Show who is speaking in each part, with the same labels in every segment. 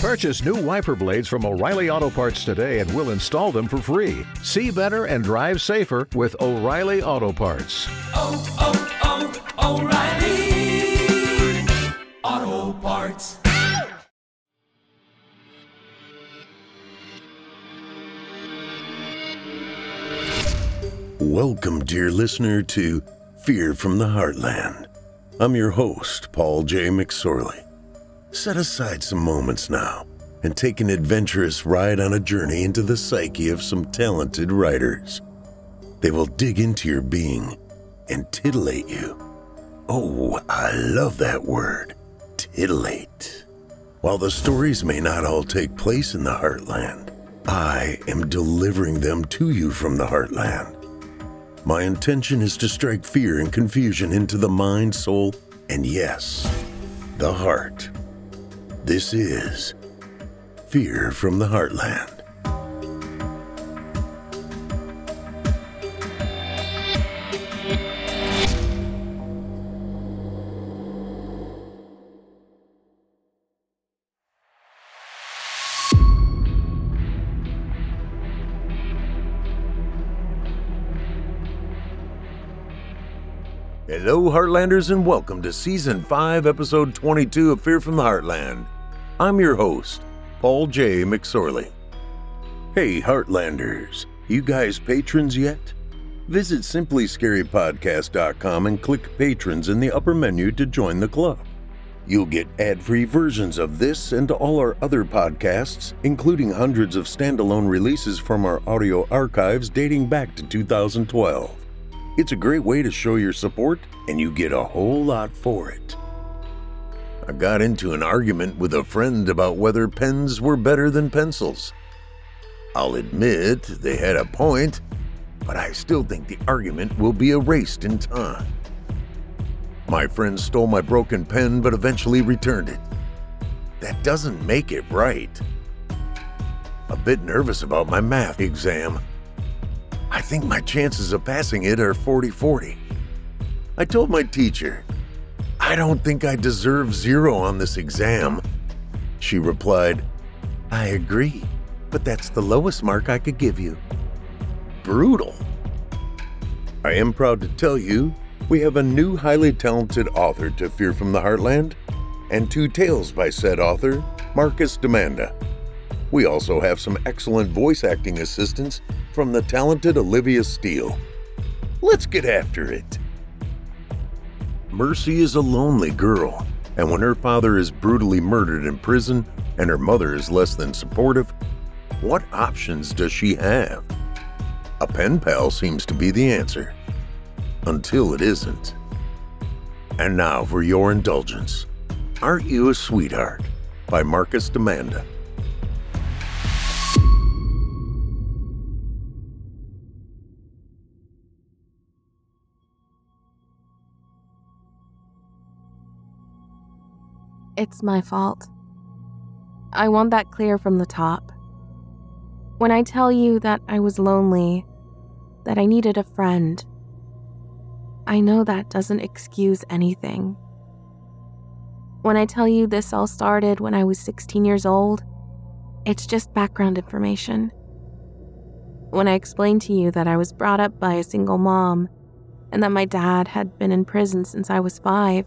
Speaker 1: Purchase new wiper blades from O'Reilly Auto Parts today and we'll install them for free. See better and drive safer with O'Reilly Auto Parts.
Speaker 2: oh, oh, oh O'Reilly Auto Parts.
Speaker 3: Welcome, dear listener, to Fear from the Heartland. I'm your host, Paul J. McSorley. Set aside some moments now and take an adventurous ride on a journey into the psyche of some talented writers. They will dig into your being and titillate you. Oh, I love that word, titillate. While the stories may not all take place in the Heartland, I am delivering them to you from the Heartland. My intention is to strike fear and confusion into the mind, soul, and yes, the heart. This is Fear from the Heartland. Hello, Heartlanders, and welcome to Season 5, Episode 22 of Fear from the Heartland. I'm your host, Paul J. McSorley. Hey, Heartlanders, you guys patrons yet? Visit simplyscarypodcast.com and click Patrons in the upper menu to join the club. You'll get ad free versions of this and all our other podcasts, including hundreds of standalone releases from our audio archives dating back to 2012. It's a great way to show your support, and you get a whole lot for it. I got into an argument with a friend about whether pens were better than pencils. I'll admit they had a point, but I still think the argument will be erased in time. My friend stole my broken pen but eventually returned it. That doesn't make it right. A bit nervous about my math exam. I think my chances of passing it are 40 40. I told my teacher, I don't think I deserve zero on this exam. She replied, I agree, but that's the lowest mark I could give you. Brutal. I am proud to tell you we have a new highly talented author to Fear from the Heartland and two tales by said author, Marcus Demanda. We also have some excellent voice acting assistance from the talented Olivia Steele. Let's get after it. Mercy is a lonely girl, and when her father is brutally murdered in prison and her mother is less than supportive, what options does she have? A pen pal seems to be the answer. Until it isn't. And now for your indulgence Aren't You a Sweetheart? by Marcus Demanda.
Speaker 4: It's my fault. I want that clear from the top. When I tell you that I was lonely, that I needed a friend, I know that doesn't excuse anything. When I tell you this all started when I was 16 years old, it's just background information. When I explain to you that I was brought up by a single mom and that my dad had been in prison since I was five,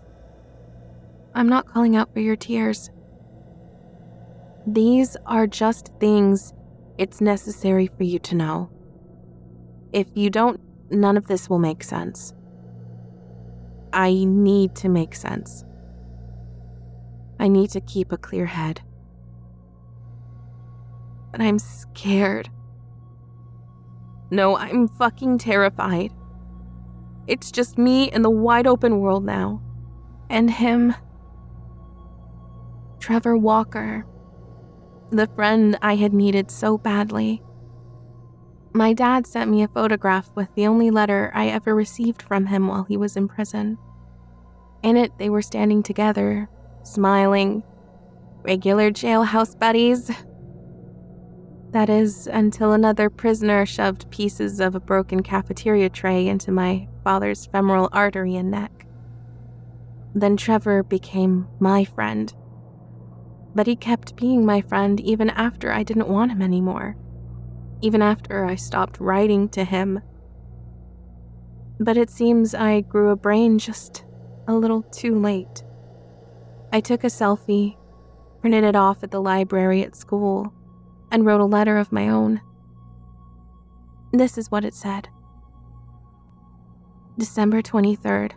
Speaker 4: I'm not calling out for your tears. These are just things it's necessary for you to know. If you don't, none of this will make sense. I need to make sense. I need to keep a clear head. But I'm scared. No, I'm fucking terrified. It's just me in the wide open world now. And him. Trevor Walker. The friend I had needed so badly. My dad sent me a photograph with the only letter I ever received from him while he was in prison. In it, they were standing together, smiling. Regular jailhouse buddies. That is, until another prisoner shoved pieces of a broken cafeteria tray into my father's femoral artery and neck. Then Trevor became my friend. But he kept being my friend even after I didn't want him anymore, even after I stopped writing to him. But it seems I grew a brain just a little too late. I took a selfie, printed it off at the library at school, and wrote a letter of my own. This is what it said December 23rd,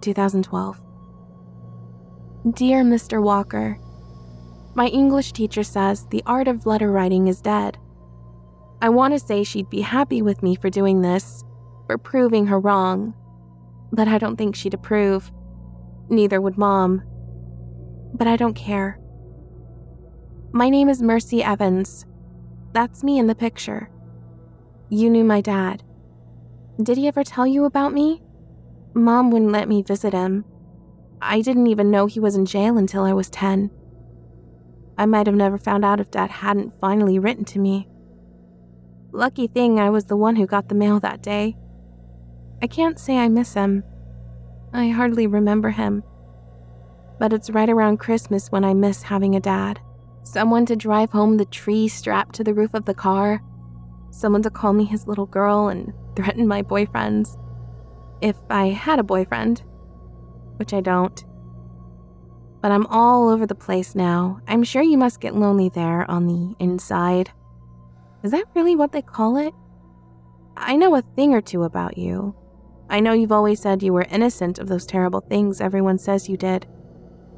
Speaker 4: 2012. Dear Mr. Walker, my English teacher says the art of letter writing is dead. I want to say she'd be happy with me for doing this, for proving her wrong, but I don't think she'd approve. Neither would Mom. But I don't care. My name is Mercy Evans. That's me in the picture. You knew my dad. Did he ever tell you about me? Mom wouldn't let me visit him. I didn't even know he was in jail until I was 10. I might have never found out if Dad hadn't finally written to me. Lucky thing I was the one who got the mail that day. I can't say I miss him. I hardly remember him. But it's right around Christmas when I miss having a dad. Someone to drive home the tree strapped to the roof of the car. Someone to call me his little girl and threaten my boyfriends. If I had a boyfriend, which I don't but I'm all over the place now. I'm sure you must get lonely there on the inside. Is that really what they call it? I know a thing or two about you. I know you've always said you were innocent of those terrible things everyone says you did.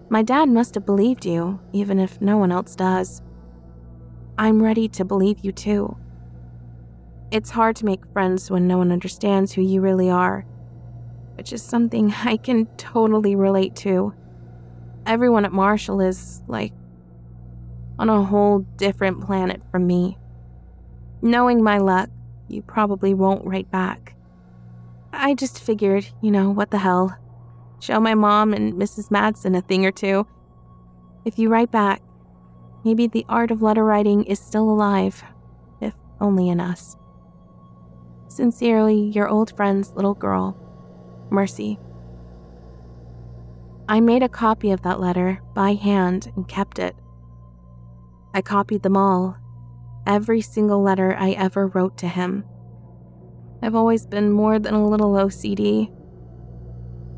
Speaker 4: My dad must have believed you, even if no one else does. I'm ready to believe you too. It's hard to make friends when no one understands who you really are, which is something I can totally relate to everyone at Marshall is, like, on a whole different planet from me. Knowing my luck, you probably won't write back. I just figured, you know, what the hell. Show my mom and Mrs. Madsen a thing or two. If you write back, maybe the art of letter writing is still alive, if only in us. Sincerely, your old friend's little girl, Mercy. I made a copy of that letter by hand and kept it. I copied them all, every single letter I ever wrote to him. I've always been more than a little OCD.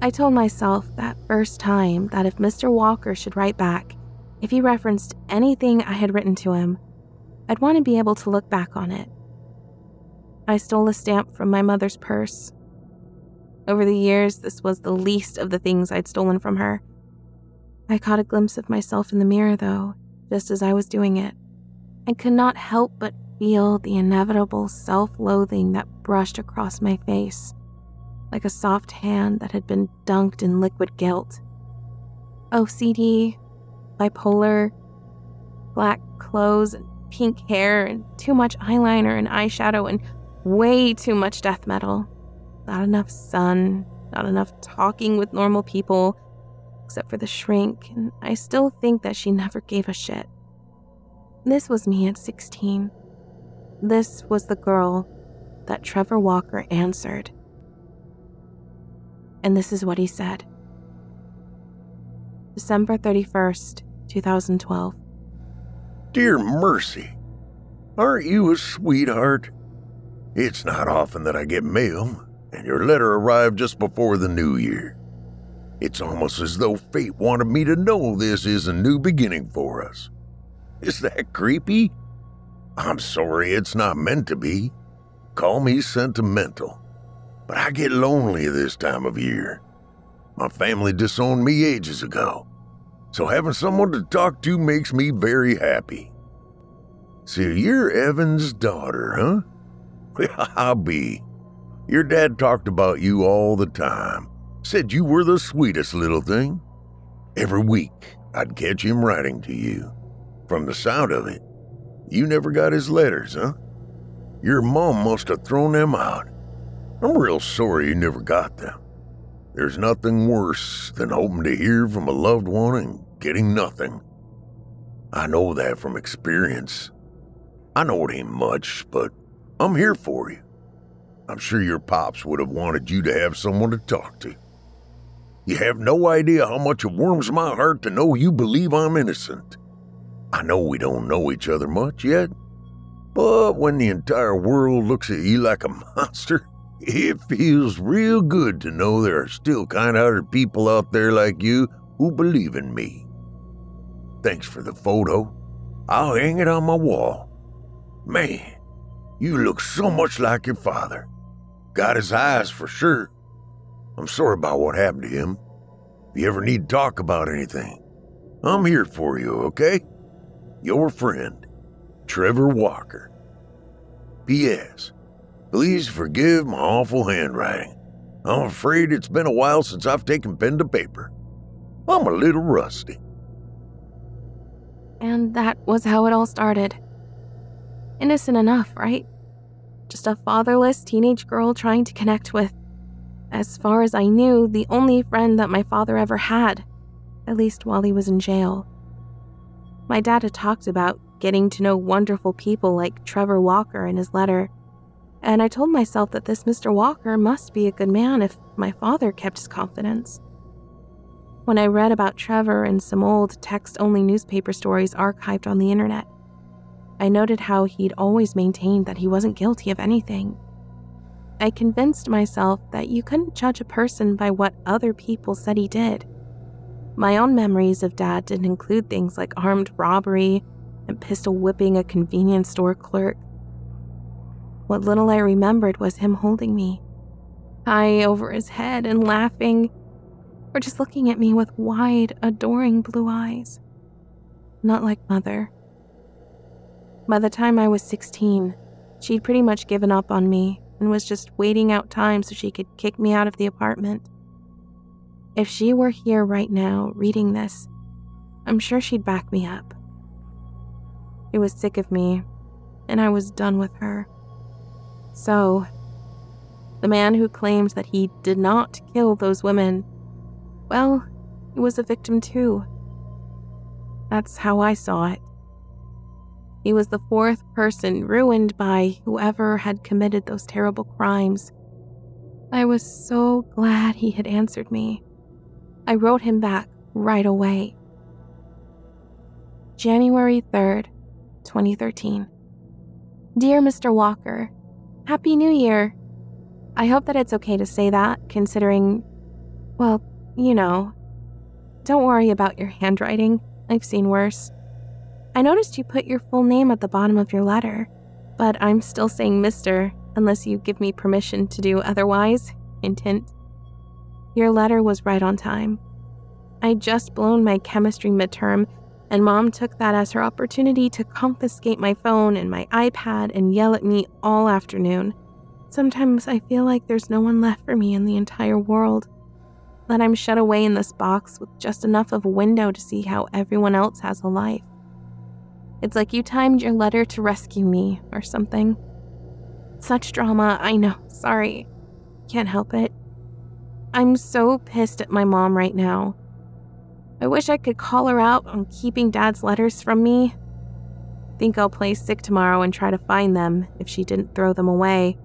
Speaker 4: I told myself that first time that if Mr. Walker should write back, if he referenced anything I had written to him, I'd want to be able to look back on it. I stole a stamp from my mother's purse over the years, this was the least of the things I'd stolen from her. I caught a glimpse of myself in the mirror, though, just as I was doing it. I could not help but feel the inevitable self loathing that brushed across my face, like a soft hand that had been dunked in liquid guilt. OCD, bipolar, black clothes, and pink hair, and too much eyeliner and eyeshadow, and way too much death metal. Not enough sun, not enough talking with normal people, except for the shrink, and I still think that she never gave a shit. This was me at 16. This was the girl that Trevor Walker answered. And this is what he said December 31st, 2012.
Speaker 3: Dear Mercy, aren't you a sweetheart? It's not often that I get mail, and your letter arrived just before the new year. It's almost as though fate wanted me to know this is a new beginning for us. Is that creepy? I'm sorry it's not meant to be. Call me sentimental, but I get lonely this time of year. My family disowned me ages ago, so having someone to talk to makes me very happy. So you're Evan's daughter, huh? I'll be. Your dad talked about you all the time. Said you were the sweetest little thing. Every week, I'd catch him writing to you. From the sound of it, you never got his letters, huh? Your mom must have thrown them out. I'm real sorry you never got them. There's nothing worse than hoping to hear from a loved one and getting nothing. I know that from experience. I know it ain't much, but I'm here for you. I'm sure your pops would have wanted you to have someone to talk to. You have no idea how much it warms my heart to know you believe I'm innocent. I know we don't know each other much yet, but when the entire world looks at you like a monster, it feels real good to know there are still kind hearted people out there like you who believe in me. Thanks for the photo. I'll hang it on my wall. Man, you look so much like your father. Got his eyes for sure. I'm sorry about what happened to him. If you ever need to talk about anything, I'm here for you, okay? Your friend, Trevor Walker. P.S. Please forgive my awful handwriting. I'm afraid it's been a while since I've taken pen to paper. I'm a little rusty.
Speaker 4: And that was how it all started. Innocent enough, right? Just a fatherless teenage girl trying to connect with, as far as I knew, the only friend that my father ever had, at least while he was in jail. My dad had talked about getting to know wonderful people like Trevor Walker in his letter, and I told myself that this Mr. Walker must be a good man if my father kept his confidence. When I read about Trevor in some old text only newspaper stories archived on the internet, I noted how he'd always maintained that he wasn't guilty of anything. I convinced myself that you couldn't judge a person by what other people said he did. My own memories of Dad didn't include things like armed robbery and pistol whipping a convenience store clerk. What little I remembered was him holding me, high over his head and laughing or just looking at me with wide, adoring blue eyes. Not like Mother. By the time I was 16, she'd pretty much given up on me and was just waiting out time so she could kick me out of the apartment. If she were here right now reading this, I'm sure she'd back me up. It was sick of me, and I was done with her. So, the man who claimed that he did not kill those women well, he was a victim too. That's how I saw it. He was the fourth person ruined by whoever had committed those terrible crimes. I was so glad he had answered me. I wrote him back right away. January 3rd, 2013. Dear Mr. Walker, Happy New Year. I hope that it's okay to say that, considering, well, you know. Don't worry about your handwriting. I've seen worse. I noticed you put your full name at the bottom of your letter, but I'm still saying Mr. unless you give me permission to do otherwise. Hint. Your letter was right on time. I'd just blown my chemistry midterm, and mom took that as her opportunity to confiscate my phone and my iPad and yell at me all afternoon. Sometimes I feel like there's no one left for me in the entire world that I'm shut away in this box with just enough of a window to see how everyone else has a life. It's like you timed your letter to rescue me or something. Such drama, I know, sorry. Can't help it. I'm so pissed at my mom right now. I wish I could call her out on keeping dad's letters from me. Think I'll play sick tomorrow and try to find them if she didn't throw them away.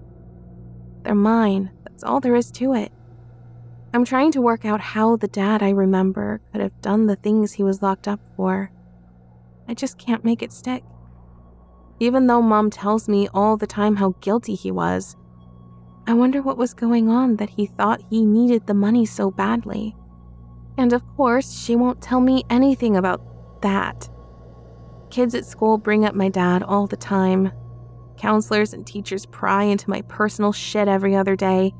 Speaker 4: They're mine, that's all there is to it. I'm trying to work out how the dad I remember could have done the things he was locked up for. I just can't make it stick. Even though mom tells me all the time how guilty he was, I wonder what was going on that he thought he needed the money so badly. And of course, she won't tell me anything about that. Kids at school bring up my dad all the time. Counselors and teachers pry into my personal shit every other day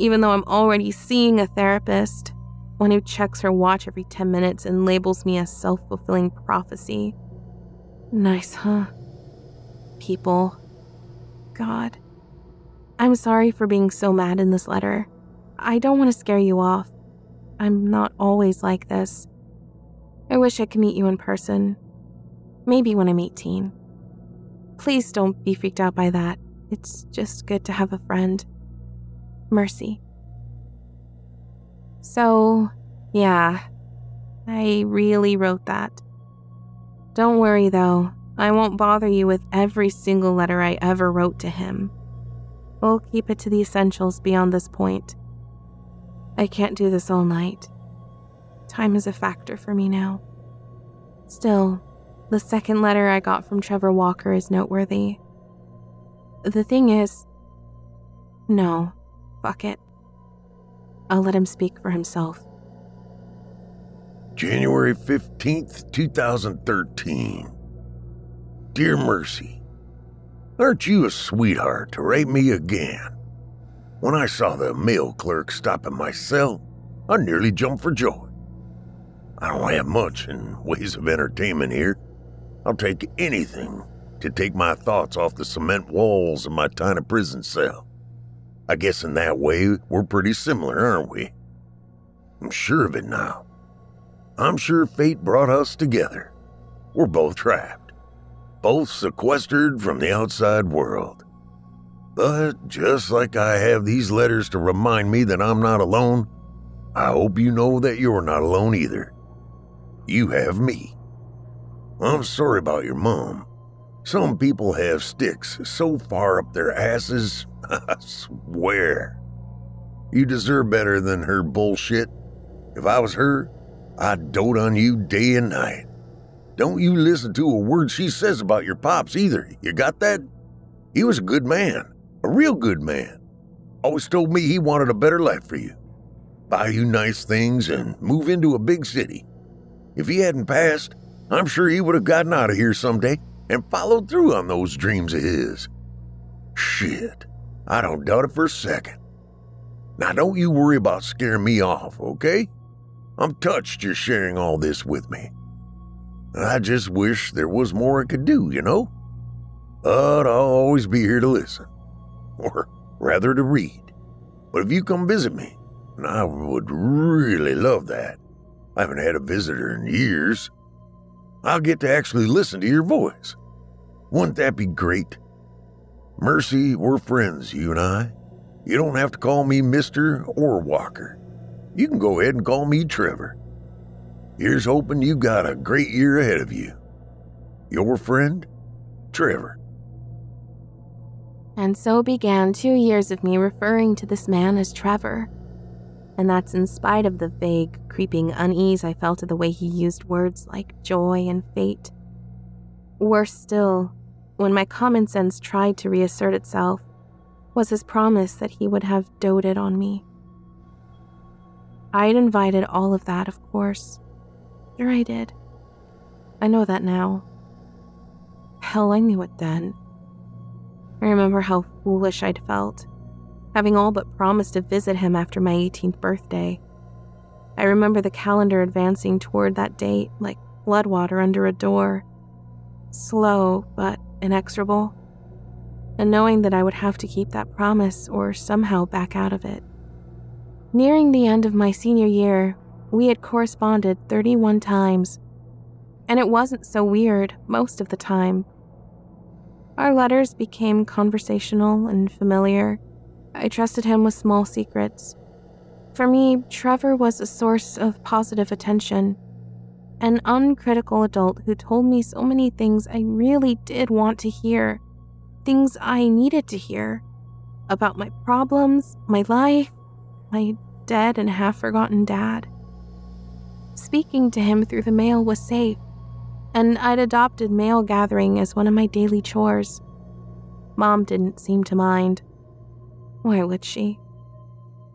Speaker 4: even though I'm already seeing a therapist, one who checks her watch every 10 minutes and labels me a self fulfilling prophecy. Nice, huh? People. God. I'm sorry for being so mad in this letter. I don't want to scare you off. I'm not always like this. I wish I could meet you in person. Maybe when I'm 18. Please don't be freaked out by that. It's just good to have a friend. Mercy. So, yeah, I really wrote that. Don't worry though, I won't bother you with every single letter I ever wrote to him. We'll keep it to the essentials beyond this point. I can't do this all night. Time is a factor for me now. Still, The second letter I got from Trevor Walker is noteworthy. The thing is, no, fuck it. I'll let him speak for himself.
Speaker 3: January 15th, 2013. Dear Mercy, aren't you a sweetheart to write me again? When I saw the mail clerk stop at my cell, I nearly jumped for joy. I don't have much in ways of entertainment here. I'll take anything to take my thoughts off the cement walls of my tiny prison cell. I guess in that way we're pretty similar, aren't we? I'm sure of it now. I'm sure fate brought us together. We're both trapped, both sequestered from the outside world. But just like I have these letters to remind me that I'm not alone, I hope you know that you're not alone either. You have me. I'm sorry about your mom. Some people have sticks so far up their asses, I swear. You deserve better than her bullshit. If I was her, I'd dote on you day and night. Don't you listen to a word she says about your pops either. You got that? He was a good man, a real good man. Always told me he wanted a better life for you. Buy you nice things and move into a big city. If he hadn't passed, I'm sure he would have gotten out of here someday and followed through on those dreams of his. Shit, I don't doubt it for a second. Now, don't you worry about scaring me off, okay? I'm touched you're sharing all this with me. I just wish there was more I could do, you know? But I'll always be here to listen, or rather to read. But if you come visit me, and I would really love that. I haven't had a visitor in years. I'll get to actually listen to your voice. Wouldn't that be great? Mercy, we're friends, you and I. You don't have to call me Mr. or Walker. You can go ahead and call me Trevor. Here's hoping you got a great year ahead of you. Your friend, Trevor.
Speaker 4: And so began two years of me referring to this man as Trevor. And that's in spite of the vague, creeping unease I felt at the way he used words like joy and fate. Worse still, when my common sense tried to reassert itself, was his promise that he would have doted on me. I'd invited all of that, of course. Sure, I did. I know that now. Hell, I knew it then. I remember how foolish I'd felt, having all but promised to visit him after my 18th birthday. I remember the calendar advancing toward that date like floodwater under a door, slow but inexorable, and knowing that I would have to keep that promise or somehow back out of it. Nearing the end of my senior year, we had corresponded 31 times, and it wasn't so weird most of the time. Our letters became conversational and familiar. I trusted him with small secrets. For me, Trevor was a source of positive attention, an uncritical adult who told me so many things I really did want to hear, things I needed to hear about my problems, my life, my dead and half forgotten dad. Speaking to him through the mail was safe, and I'd adopted mail gathering as one of my daily chores. Mom didn't seem to mind. Why would she?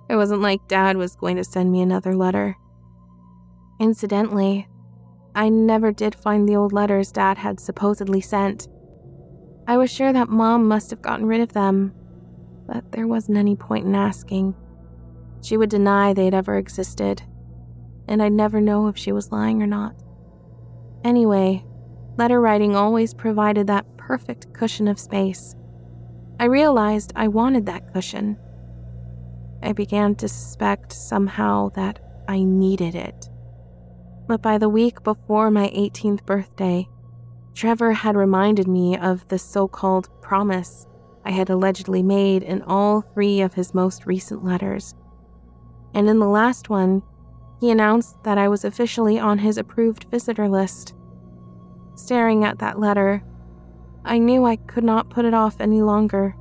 Speaker 4: It wasn't like Dad was going to send me another letter. Incidentally, I never did find the old letters Dad had supposedly sent. I was sure that Mom must have gotten rid of them, but there wasn't any point in asking. She would deny they'd ever existed, and I'd never know if she was lying or not. Anyway, letter writing always provided that perfect cushion of space. I realized I wanted that cushion. I began to suspect somehow that I needed it. But by the week before my 18th birthday, Trevor had reminded me of the so called promise I had allegedly made in all three of his most recent letters and in the last one, he announced that I was officially on his approved visitor list. Staring at that letter, I knew I could not put it off any longer.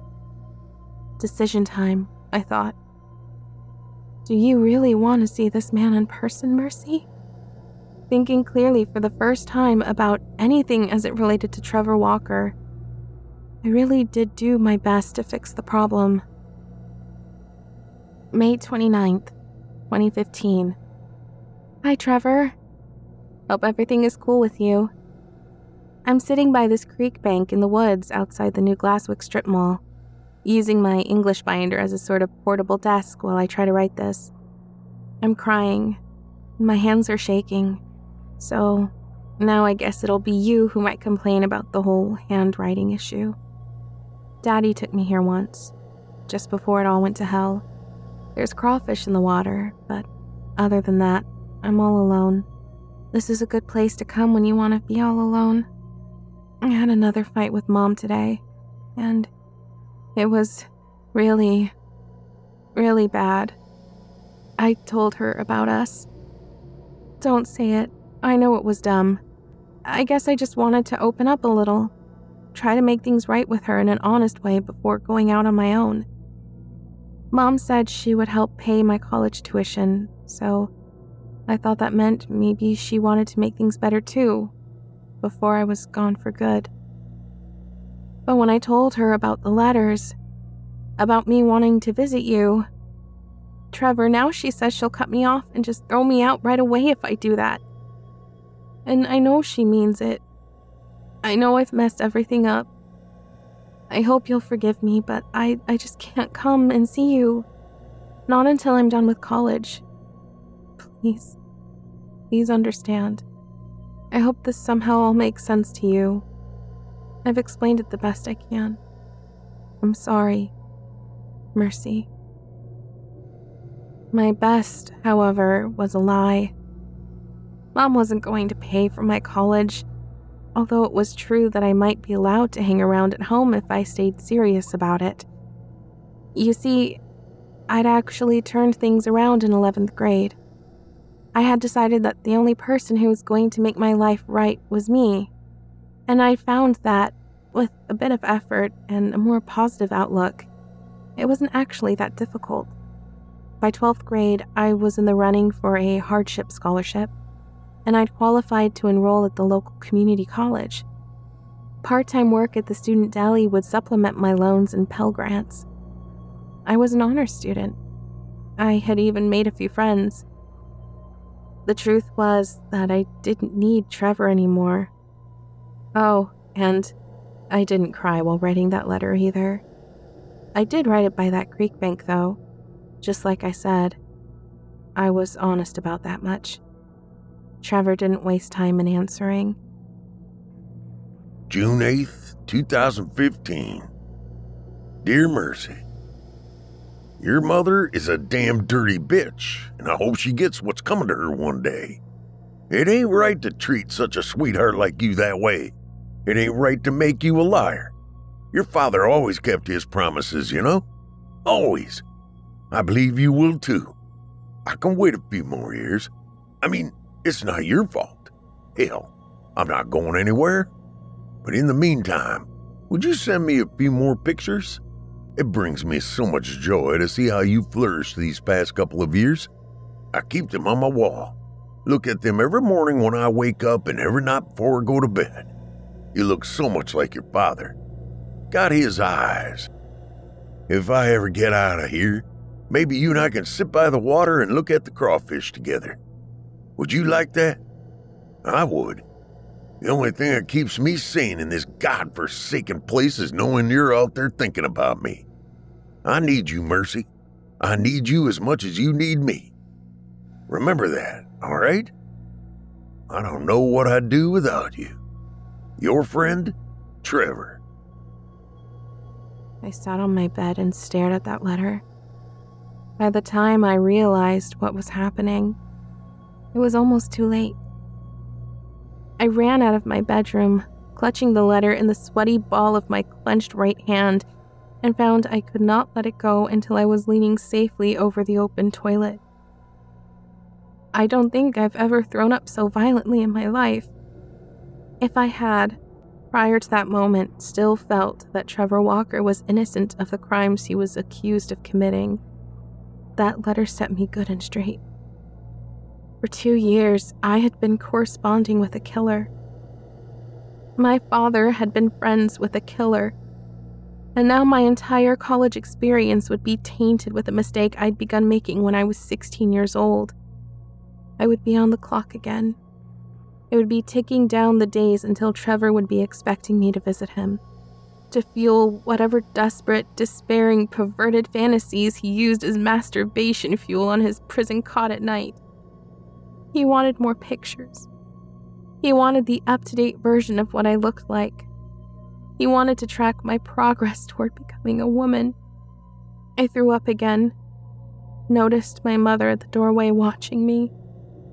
Speaker 4: Decision time, I thought. Do you really want to see this man in person, Mercy? Thinking clearly for the first time about anything as it related to Trevor Walker. I really did do my best to fix the problem. May 29th, 2015. Hi, Trevor. Hope everything is cool with you. I'm sitting by this creek bank in the woods outside the new Glasswick strip mall, using my English binder as a sort of portable desk while I try to write this. I'm crying. And my hands are shaking. So now I guess it'll be you who might complain about the whole handwriting issue. Daddy took me here once, just before it all went to hell. There's crawfish in the water, but other than that, I'm all alone. This is a good place to come when you want to be all alone. I had another fight with mom today, and it was really, really bad. I told her about us. Don't say it. I know it was dumb. I guess I just wanted to open up a little, try to make things right with her in an honest way before going out on my own. Mom said she would help pay my college tuition, so I thought that meant maybe she wanted to make things better too, before I was gone for good. But when I told her about the letters, about me wanting to visit you, Trevor, now she says she'll cut me off and just throw me out right away if I do that. And I know she means it. I know I've messed everything up. I hope you'll forgive me, but I, I just can't come and see you. Not until I'm done with college. Please. Please understand. I hope this somehow all makes sense to you. I've explained it the best I can. I'm sorry. Mercy. My best, however, was a lie. Mom wasn't going to pay for my college, although it was true that I might be allowed to hang around at home if I stayed serious about it. You see, I'd actually turned things around in 11th grade. I had decided that the only person who was going to make my life right was me. And I found that, with a bit of effort and a more positive outlook, it wasn't actually that difficult. By 12th grade, I was in the running for a hardship scholarship, and I'd qualified to enroll at the local community college. Part time work at the student deli would supplement my loans and Pell Grants. I was an honor student. I had even made a few friends. The truth was that I didn't need Trevor anymore. Oh, and I didn't cry while writing that letter either. I did write it by that creek bank, though, just like I said, I was honest about that much. Trevor didn't waste time in answering.
Speaker 3: June 8th, 2015. Dear Mercy, Your mother is a damn dirty bitch, and I hope she gets what's coming to her one day. It ain't right to treat such a sweetheart like you that way. It ain't right to make you a liar. Your father always kept his promises, you know? Always. I believe you will too. I can wait a few more years. I mean, it's not your fault. Hell, I'm not going anywhere. But in the meantime, would you send me a few more pictures? It brings me so much joy to see how you flourished these past couple of years. I keep them on my wall. Look at them every morning when I wake up and every night before I go to bed. You look so much like your father. Got his eyes. If I ever get out of here, Maybe you and I can sit by the water and look at the crawfish together. Would you like that? I would. The only thing that keeps me sane in this god-forsaken place is knowing you're out there thinking about me. I need you, Mercy. I need you as much as you need me. Remember that, all right? I don't know what I'd do without you. Your friend, Trevor.
Speaker 4: I sat on my bed and stared at that letter. By the time I realized what was happening, it was almost too late. I ran out of my bedroom, clutching the letter in the sweaty ball of my clenched right hand, and found I could not let it go until I was leaning safely over the open toilet. I don't think I've ever thrown up so violently in my life. If I had, prior to that moment, still felt that Trevor Walker was innocent of the crimes he was accused of committing, that letter set me good and straight. For two years, I had been corresponding with a killer. My father had been friends with a killer, and now my entire college experience would be tainted with a mistake I'd begun making when I was 16 years old. I would be on the clock again. It would be ticking down the days until Trevor would be expecting me to visit him, to fuel whatever desperate, despairing, perverted fantasies he used as masturbation fuel on his prison cot at night. He wanted more pictures. He wanted the up to date version of what I looked like. He wanted to track my progress toward becoming a woman. I threw up again, noticed my mother at the doorway watching me,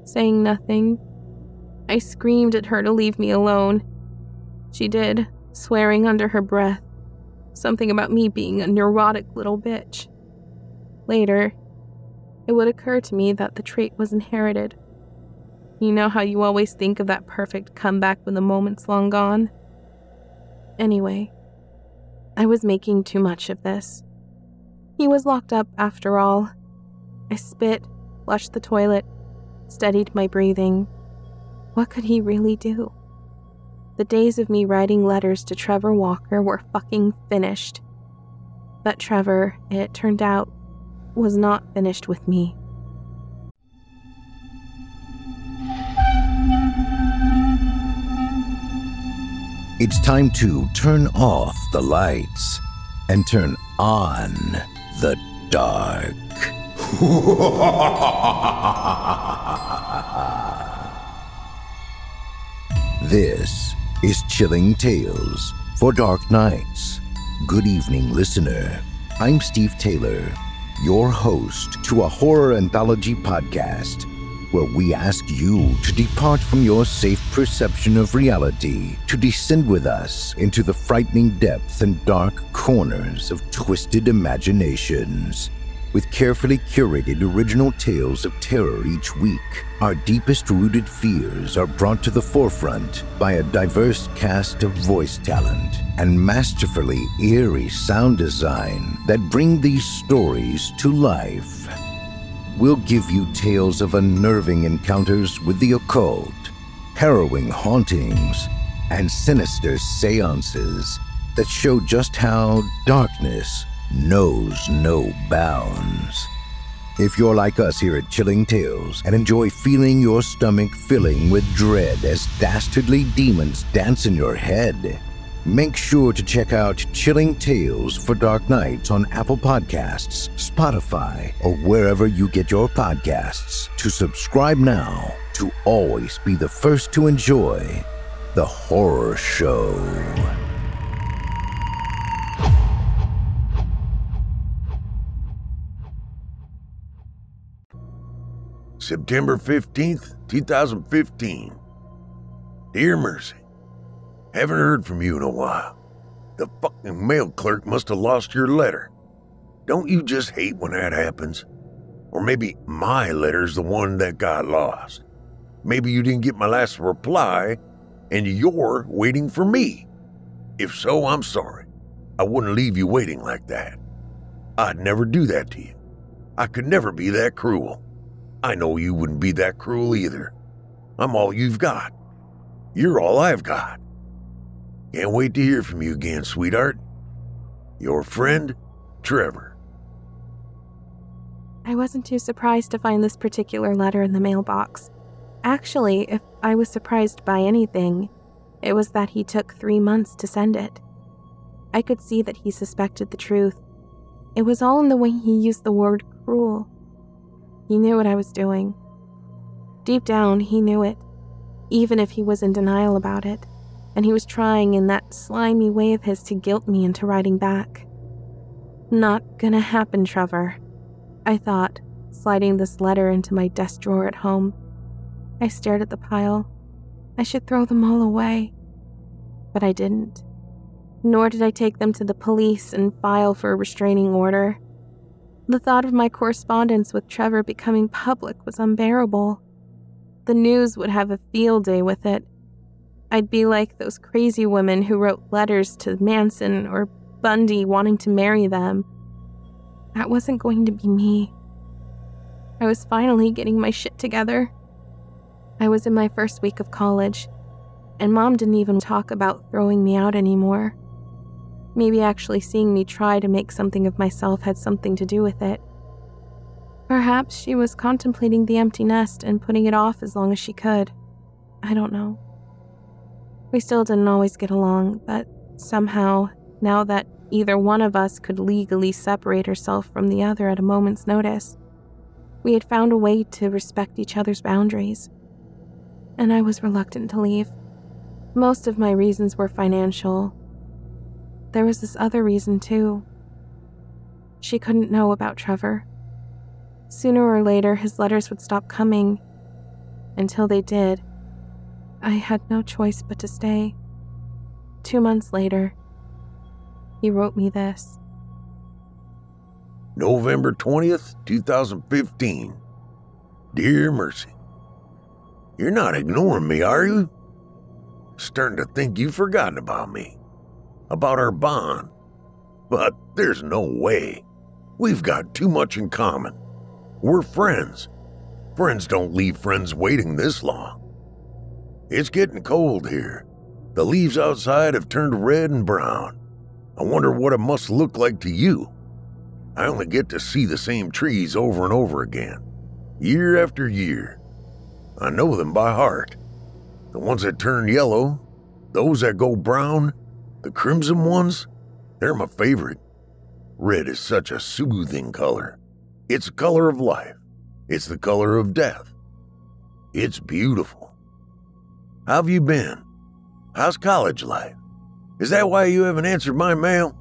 Speaker 4: saying nothing. I screamed at her to leave me alone. She did, swearing under her breath, something about me being a neurotic little bitch. Later, it would occur to me that the trait was inherited. You know how you always think of that perfect comeback when the moment's long gone? Anyway, I was making too much of this. He was locked up after all. I spit, flushed the toilet, steadied my breathing. What could he really do? The days of me writing letters to Trevor Walker were fucking finished. But Trevor, it turned out, was not finished with me.
Speaker 5: It's time to turn off the lights and turn on the dark. this is Chilling Tales for Dark Nights. Good evening, listener. I'm Steve Taylor, your host to a horror anthology podcast where we ask you to depart from your safe perception of reality to descend with us into the frightening depths and dark corners of twisted imaginations. With carefully curated original tales of terror each week, our deepest rooted fears are brought to the forefront by a diverse cast of voice talent and masterfully eerie sound design that bring these stories to life. We'll give you tales of unnerving encounters with the occult, harrowing hauntings, and sinister seances that show just how darkness knows no bounds. If you're like us here at Chilling Tales and enjoy feeling your stomach filling with dread as dastardly demons dance in your head, Make sure to check out Chilling Tales for Dark Nights on Apple Podcasts, Spotify, or wherever you get your podcasts to subscribe now to always be the first to enjoy the horror show.
Speaker 3: September 15th, 2015. Dear Mercy, haven't heard from you in a while. The fucking mail clerk must have lost your letter. Don't you just hate when that happens? Or maybe my letter's the one that got lost. Maybe you didn't get my last reply and you're waiting for me. If so, I'm sorry. I wouldn't leave you waiting like that. I'd never do that to you. I could never be that cruel. I know you wouldn't be that cruel either. I'm all you've got. You're all I've got. Can't wait to hear from you again, sweetheart. Your friend, Trevor.
Speaker 4: I wasn't too surprised to find this particular letter in the mailbox. Actually, if I was surprised by anything, it was that he took three months to send it. I could see that he suspected the truth. It was all in the way he used the word cruel. He knew what I was doing. Deep down, he knew it, even if he was in denial about it and he was trying in that slimy way of his to guilt me into writing back. Not gonna happen, Trevor, I thought, sliding this letter into my desk drawer at home. I stared at the pile. I should throw them all away. But I didn't. Nor did I take them to the police and file for a restraining order. The thought of my correspondence with Trevor becoming public was unbearable. The news would have a field day with it, I'd be like those crazy women who wrote letters to Manson or Bundy wanting to marry them. That wasn't going to be me. I was finally getting my shit together, I was in my first week of college, and mom didn't even talk about throwing me out anymore. Maybe actually seeing me try to make something of myself had something to do with it. Perhaps she was contemplating the empty nest and putting it off as long as she could. I don't know. We still didn't always get along, but somehow, now that either one of us could legally separate herself from the other at a moment's notice, we had found a way to respect each other's boundaries. And I was reluctant to leave. Most of my reasons were financial. There was this other reason, too. She couldn't know about Trevor. Sooner or later, his letters would stop coming. Until they did, I had no choice but to stay. Two months later, he wrote me this
Speaker 3: November 20th, 2015. Dear Mercy, You're not ignoring me, are you? Starting to think you've forgotten about me, about our bond. But there's no way. We've got too much in common. We're friends. Friends don't leave friends waiting this long. It's getting cold here. The leaves outside have turned red and brown. I wonder what it must look like to you. I only get to see the same trees over and over again, year after year. I know them by heart. The ones that turn yellow, those that go brown, the crimson ones, they're my favorite. Red is such a soothing color. It's the color of life. It's the color of death. It's beautiful. How have you been? How's college life? Is that why you haven't answered my mail?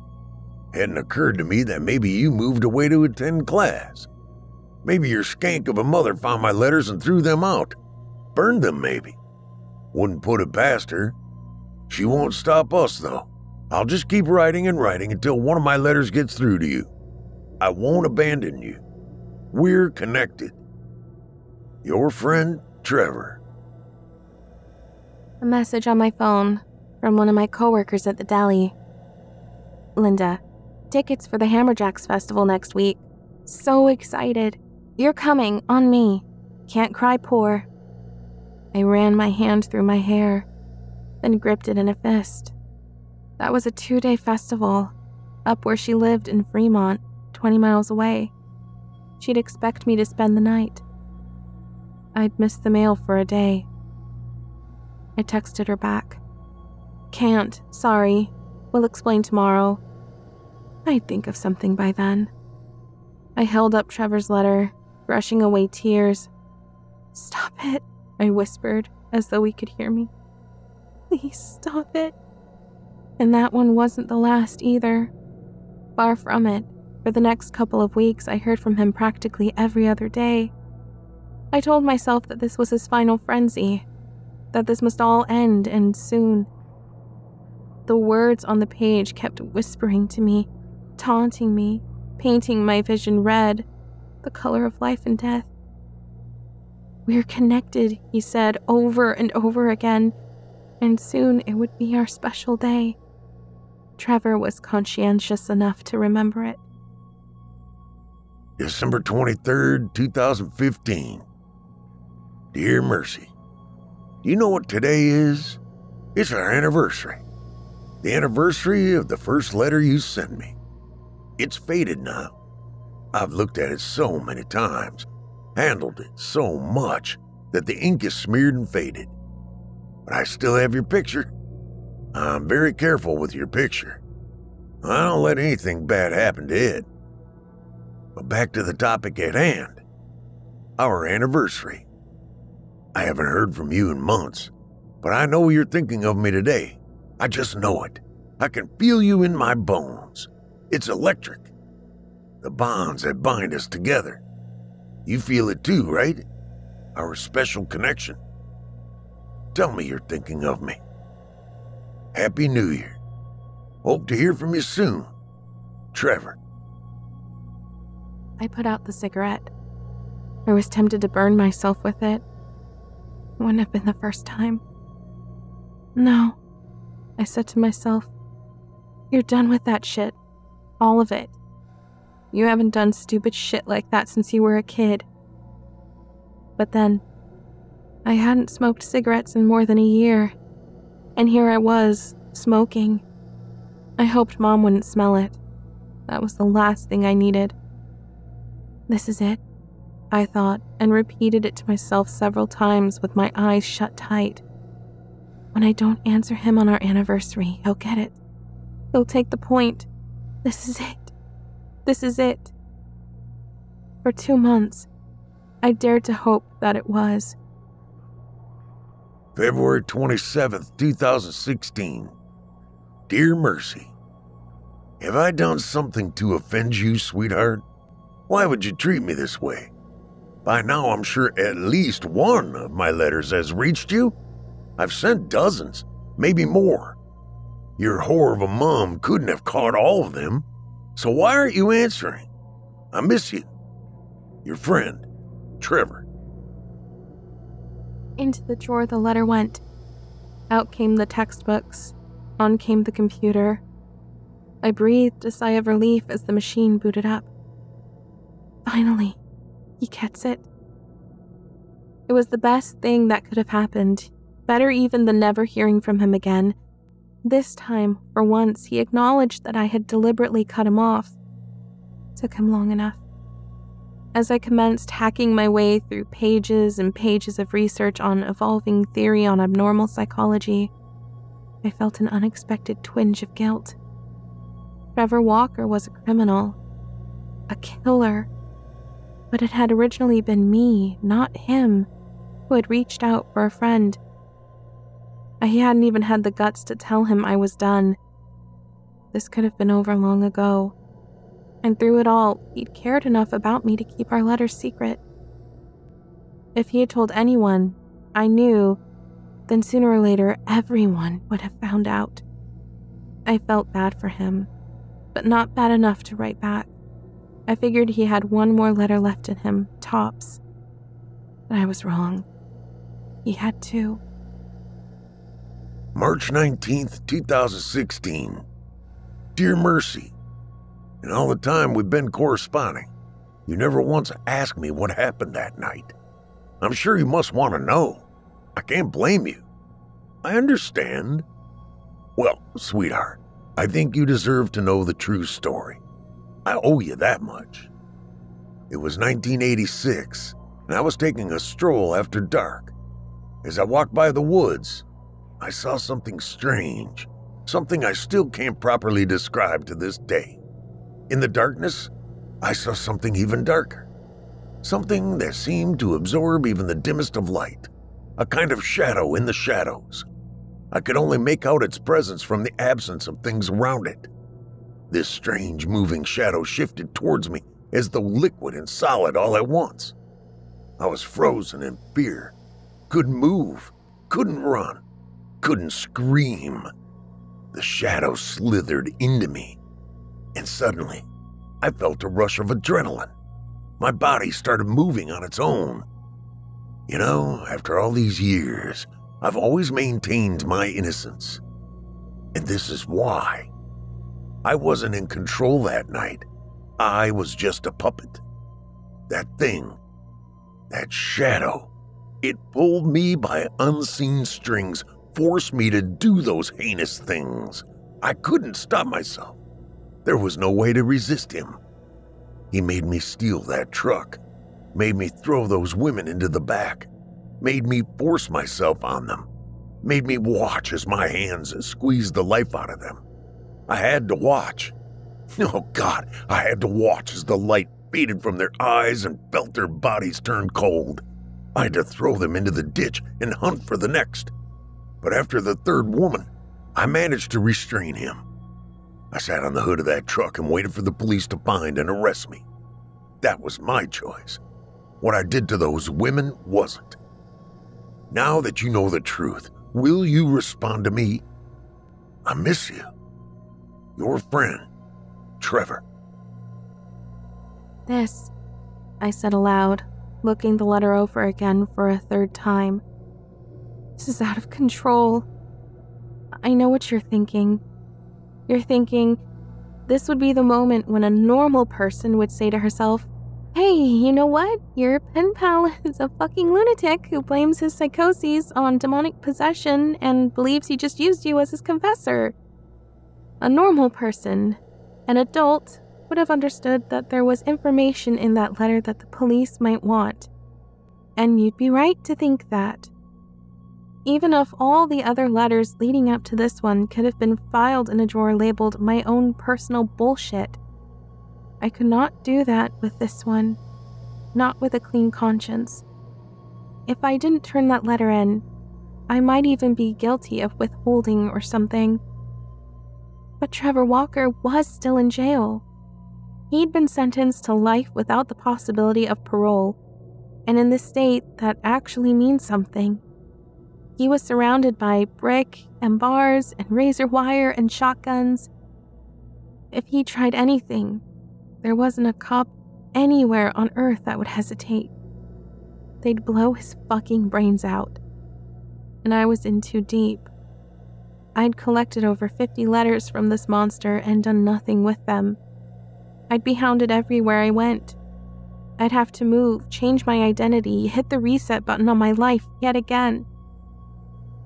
Speaker 3: Hadn't occurred to me that maybe you moved away to attend class. Maybe your skank of a mother found my letters and threw them out. Burned them, maybe. Wouldn't put it past her. She won't stop us, though. I'll just keep writing and writing until one of my letters gets through to you. I won't abandon you. We're connected. Your friend, Trevor.
Speaker 4: A message on my phone from one of my coworkers at the deli. Linda, tickets for the Hammerjacks Festival next week. So excited. You're coming, on me. Can't cry poor. I ran my hand through my hair, then gripped it in a fist. That was a two day festival, up where she lived in Fremont, 20 miles away. She'd expect me to spend the night. I'd miss the mail for a day. I texted her back. Can't, sorry. We'll explain tomorrow. I'd think of something by then. I held up Trevor's letter, brushing away tears. Stop it, I whispered, as though he could hear me. Please stop it. And that one wasn't the last either. Far from it. For the next couple of weeks, I heard from him practically every other day. I told myself that this was his final frenzy, that this must all end and soon. The words on the page kept whispering to me, taunting me, painting my vision red, the color of life and death. We're connected, he said over and over again, and soon it would be our special day. Trevor was conscientious enough to remember it.
Speaker 3: December 23rd, 2015. Dear Mercy, do you know what today is? It's our anniversary. The anniversary of the first letter you sent me. It's faded now. I've looked at it so many times, handled it so much that the ink is smeared and faded. But I still have your picture. I'm very careful with your picture. I don't let anything bad happen to it. But back to the topic at hand our anniversary. I haven't heard from you in months, but I know you're thinking of me today. I just know it. I can feel you in my bones. It's electric. The bonds that bind us together. You feel it too, right? Our special connection. Tell me you're thinking of me. Happy New Year. Hope to hear from you soon. Trevor.
Speaker 4: I put out the cigarette. I was tempted to burn myself with it. Wouldn't have been the first time. No, I said to myself. You're done with that shit. All of it. You haven't done stupid shit like that since you were a kid. But then, I hadn't smoked cigarettes in more than a year, and here I was, smoking. I hoped Mom wouldn't smell it. That was the last thing I needed. This is it, I thought, and repeated it to myself several times with my eyes shut tight. When I don't answer him on our anniversary, he'll get it. He'll take the point. This is it. This is it. For two months, I dared to hope that it was.
Speaker 3: February 27th, 2016. Dear Mercy, Have I done something to offend you, sweetheart? Why would you treat me this way? By now, I'm sure at least one of my letters has reached you. I've sent dozens, maybe more. Your whore of a mom couldn't have caught all of them, so why aren't you answering? I miss you. Your friend, Trevor.
Speaker 4: Into the drawer the letter went. Out came the textbooks. On came the computer. I breathed a sigh of relief as the machine booted up. Finally, he gets it. It was the best thing that could have happened, better even than never hearing from him again. This time, for once, he acknowledged that I had deliberately cut him off. took him long enough. As I commenced hacking my way through pages and pages of research on evolving theory on abnormal psychology, I felt an unexpected twinge of guilt. Trevor Walker was a criminal, a killer, but it had originally been me, not him, who had reached out for a friend. I hadn't even had the guts to tell him I was done. This could have been over long ago. And through it all, he'd cared enough about me to keep our letters secret. If he had told anyone, I knew, then sooner or later everyone would have found out. I felt bad for him, but not bad enough to write back. I figured he had one more letter left in him, tops. But I was wrong. He had two.
Speaker 3: March 19th, 2016. Dear Mercy, in all the time we've been corresponding, you never once asked me what happened that night. I'm sure you must want to know. I can't blame you. I understand. Well, sweetheart, I think you deserve to know the true story. I owe you that much. It was 1986, and I was taking a stroll after dark. As I walked by the woods, I saw something strange, something I still can't properly describe to this day. In the darkness, I saw something even darker. Something that seemed to absorb even the dimmest of light. A kind of shadow in the shadows. I could only make out its presence from the absence of things around it. This strange moving shadow shifted towards me as though liquid and solid all at once. I was frozen in fear. Couldn't move, couldn't run, couldn't scream. The shadow slithered into me and suddenly, I felt a rush of adrenaline. My body started moving on its own. You know, after all these years, I've always maintained my innocence. And this is why. I wasn't in control that night. I was just a puppet. That thing, that shadow, it pulled me by unseen strings, forced me to do those heinous things. I couldn't stop myself. There was no way to resist him. He made me steal that truck, made me throw those women into the back, made me force myself on them, made me watch as my hands squeezed the life out of them. I had to watch. Oh God, I had to watch as the light faded from their eyes and felt their bodies turn cold. I had to throw them into the ditch and hunt for the next. But after the third woman, I managed to restrain him. I sat on the hood of that truck and waited for the police to find and arrest me. That was my choice. What I did to those women wasn't. Now that you know the truth, will you respond to me? I miss you. Your friend, Trevor.
Speaker 4: This, I said aloud, looking the letter over again for a third time. This is out of control. I know what you're thinking. You're thinking, this would be the moment when a normal person would say to herself, Hey, you know what? Your pen pal is a fucking lunatic who blames his psychoses on demonic possession and believes he just used you as his confessor. A normal person, an adult, would have understood that there was information in that letter that the police might want. And you'd be right to think that. Even if all the other letters leading up to this one could have been filed in a drawer labeled my own personal bullshit, I could not do that with this one, not with a clean conscience. If I didn't turn that letter in, I might even be guilty of withholding or something. But Trevor Walker was still in jail. He'd been sentenced to life without the possibility of parole, and in this state, that actually means something. He was surrounded by brick and bars and razor wire and shotguns. If he tried anything, there wasn't a cop anywhere on Earth that would hesitate. They'd blow his fucking brains out. And I was in too deep. I'd collected over 50 letters from this monster and done nothing with them. I'd be hounded everywhere I went. I'd have to move, change my identity, hit the reset button on my life yet again.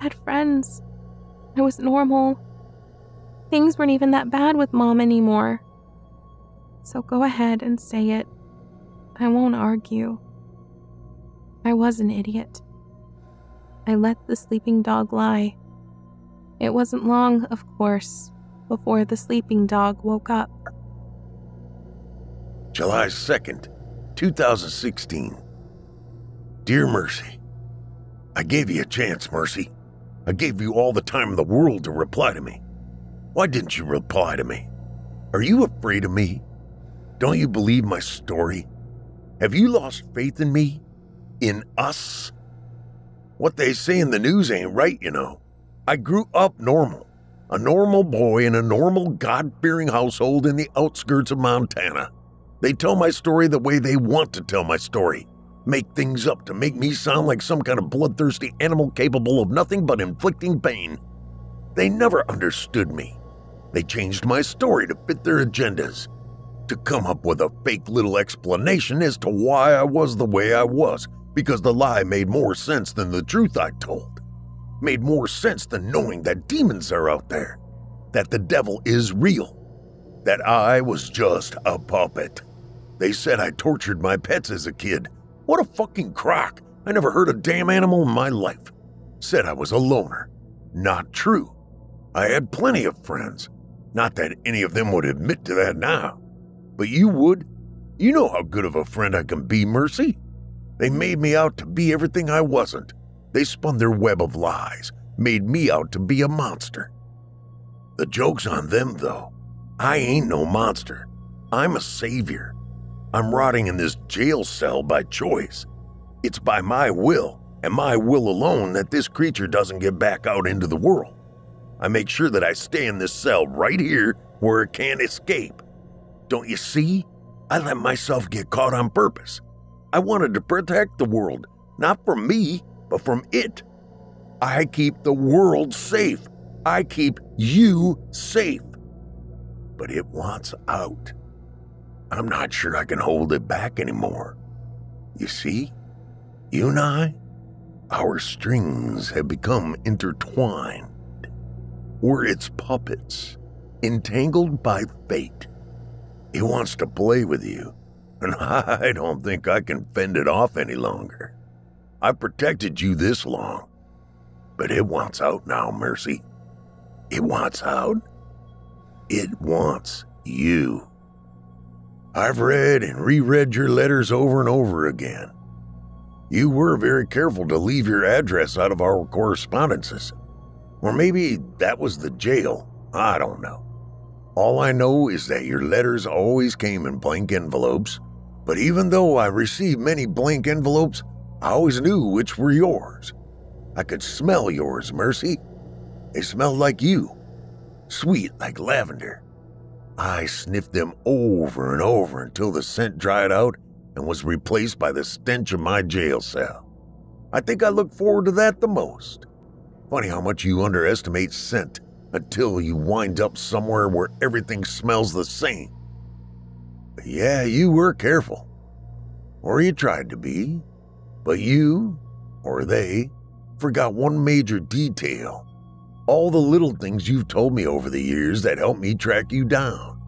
Speaker 4: I had friends. I was normal. Things weren't even that bad with mom anymore. So go ahead and say it. I won't argue. I was an idiot. I let the sleeping dog lie. It wasn't long, of course, before the sleeping dog woke up.
Speaker 3: July 2nd, 2016. Dear Mercy, I gave you a chance, Mercy. I gave you all the time in the world to reply to me. Why didn't you reply to me? Are you afraid of me? Don't you believe my story? Have you lost faith in me? In us? What they say in the news ain't right, you know. I grew up normal. A normal boy in a normal, God fearing household in the outskirts of Montana. They tell my story the way they want to tell my story. Make things up to make me sound like some kind of bloodthirsty animal capable of nothing but inflicting pain. They never understood me. They changed my story to fit their agendas to come up with a fake little explanation as to why I was the way I was, because the lie made more sense than the truth I told. Made more sense than knowing that demons are out there, that the devil is real, that I was just a puppet. They said I tortured my pets as a kid. What a fucking crock! I never hurt a damn animal in my life. Said I was a loner. Not true. I had plenty of friends. Not that any of them would admit to that now. But you would. You know how good of a friend I can be, Mercy. They made me out to be everything I wasn't. They spun their web of lies, made me out to be a monster. The joke's on them, though. I ain't no monster. I'm a savior. I'm rotting in this jail cell by choice. It's by my will, and my will alone, that this creature doesn't get back out into the world. I make sure that I stay in this cell right here where it can't escape. Don't you see? I let myself get caught on purpose. I wanted to protect the world, not from me, from it. I keep the world safe. I keep you safe. But it wants out. I'm not sure I can hold it back anymore. You see, you and I, our strings have become intertwined. We're its puppets, entangled by fate. It wants to play with you, and I don't think I can fend it off any longer. I've protected you this long, but it wants out now, Mercy. It wants out. It wants you. I've read and reread your letters over and over again. You were very careful to leave your address out of our correspondences. Or maybe that was the jail. I don't know. All I know is that your letters always came in blank envelopes, but even though I received many blank envelopes, I always knew which were yours. I could smell yours, Mercy. They smelled like you, sweet like lavender. I sniffed them over and over until the scent dried out and was replaced by the stench of my jail cell. I think I look forward to that the most. Funny how much you underestimate scent until you wind up somewhere where everything smells the same. But yeah, you were careful. or you tried to be, but you, or they, forgot one major detail. All the little things you've told me over the years that helped me track you down.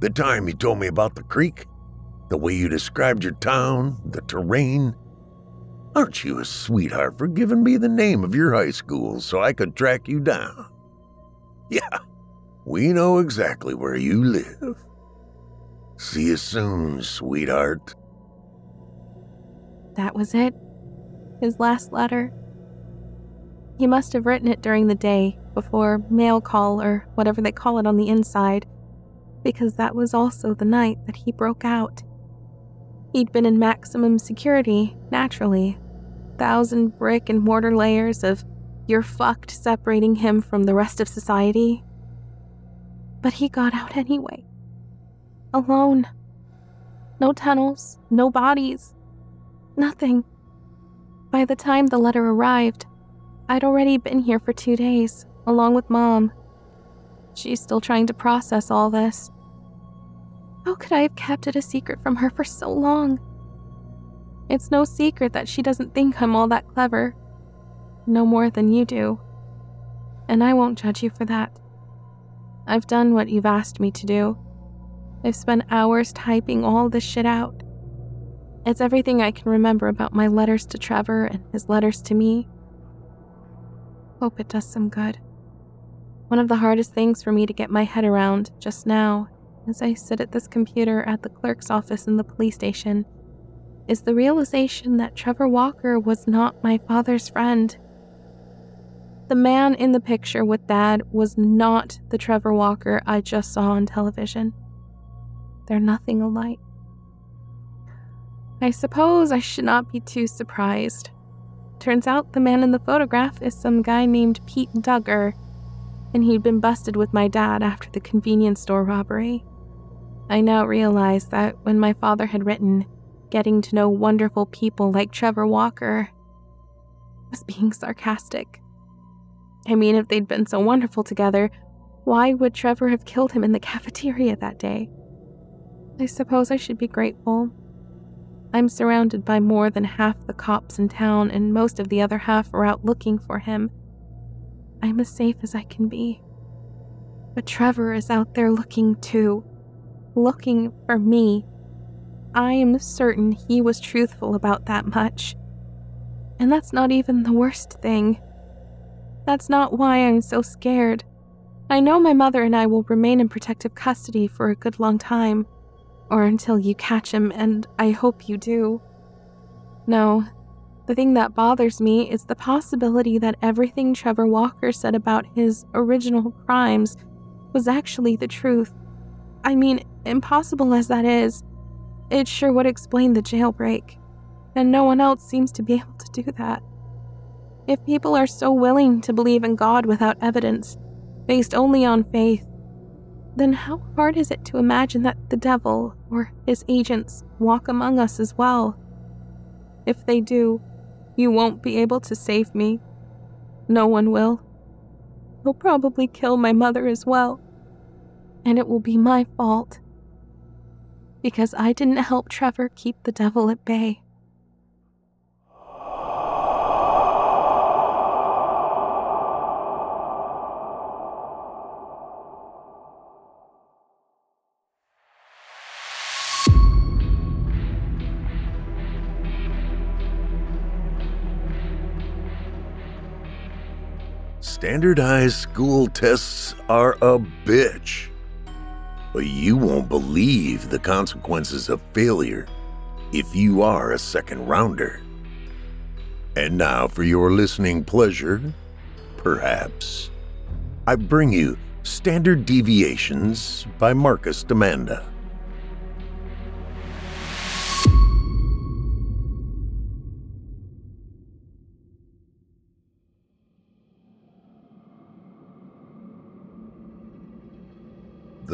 Speaker 3: The time you told me about the creek, the way you described your town, the terrain. Aren't you a sweetheart for giving me the name of your high school so I could track you down? Yeah, we know exactly where you live. See you soon, sweetheart.
Speaker 4: That was it. His last letter. He must have written it during the day, before mail call or whatever they call it on the inside, because that was also the night that he broke out. He'd been in maximum security, naturally. Thousand brick and mortar layers of you're fucked separating him from the rest of society. But he got out anyway. Alone. No tunnels, no bodies, nothing. By the time the letter arrived, I'd already been here for two days, along with Mom. She's still trying to process all this. How could I have kept it a secret from her for so long? It's no secret that she doesn't think I'm all that clever. No more than you do. And I won't judge you for that. I've done what you've asked me to do. I've spent hours typing all this shit out. It's everything I can remember about my letters to Trevor and his letters to me. Hope it does some good. One of the hardest things for me to get my head around just now, as I sit at this computer at the clerk's office in the police station, is the realization that Trevor Walker was not my father's friend. The man in the picture with Dad was not the Trevor Walker I just saw on television. They're nothing alike. I suppose I should not be too surprised. Turns out the man in the photograph is some guy named Pete Duggar, and he'd been busted with my dad after the convenience store robbery. I now realize that when my father had written, getting to know wonderful people like Trevor Walker, was being sarcastic. I mean, if they'd been so wonderful together, why would Trevor have killed him in the cafeteria that day? I suppose I should be grateful I'm surrounded by more than half the cops in town, and most of the other half are out looking for him. I'm as safe as I can be. But Trevor is out there looking too. Looking for me. I am certain he was truthful about that much. And that's not even the worst thing. That's not why I'm so scared. I know my mother and I will remain in protective custody for a good long time or until you catch him, and I hope you do. No, the thing that bothers me is the possibility that everything Trevor Walker said about his original crimes was actually the truth. I mean, impossible as that is, it sure would explain the jailbreak, and no one else seems to be able to do that. If people are so willing to believe in God without evidence, based only on faith, then how hard is it to imagine that the devil or his agents walk among us as well? If they do, you won't be able to save me. No one will. He'll probably kill my mother as well. And it will be my fault. Because I didn't help Trevor keep the devil at bay.
Speaker 3: Standardized school tests are a bitch. But you won't believe the consequences of failure if you are a second rounder. And now, for your listening pleasure, perhaps, I bring you Standard Deviations by Marcus Demanda.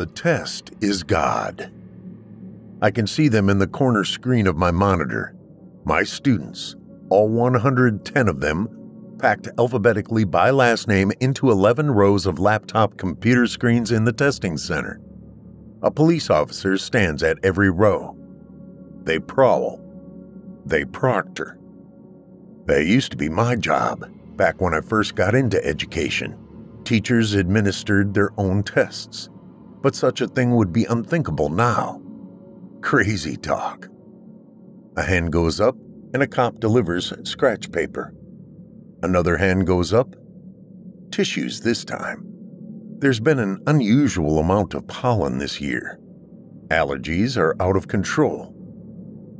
Speaker 3: The test is God. I can see them in the corner screen of my monitor. My students, all 110 of them, packed alphabetically by last name into 11 rows of laptop computer screens in the testing center. A police officer stands at every row. They prowl, they proctor. That used to be my job back when I first got into education. Teachers administered their own tests, but such a thing would be unthinkable now. Crazy talk. A hand goes up, and a cop delivers scratch paper. Another hand goes up, tissues this time. There's been an unusual amount of pollen this year. Allergies are out of control.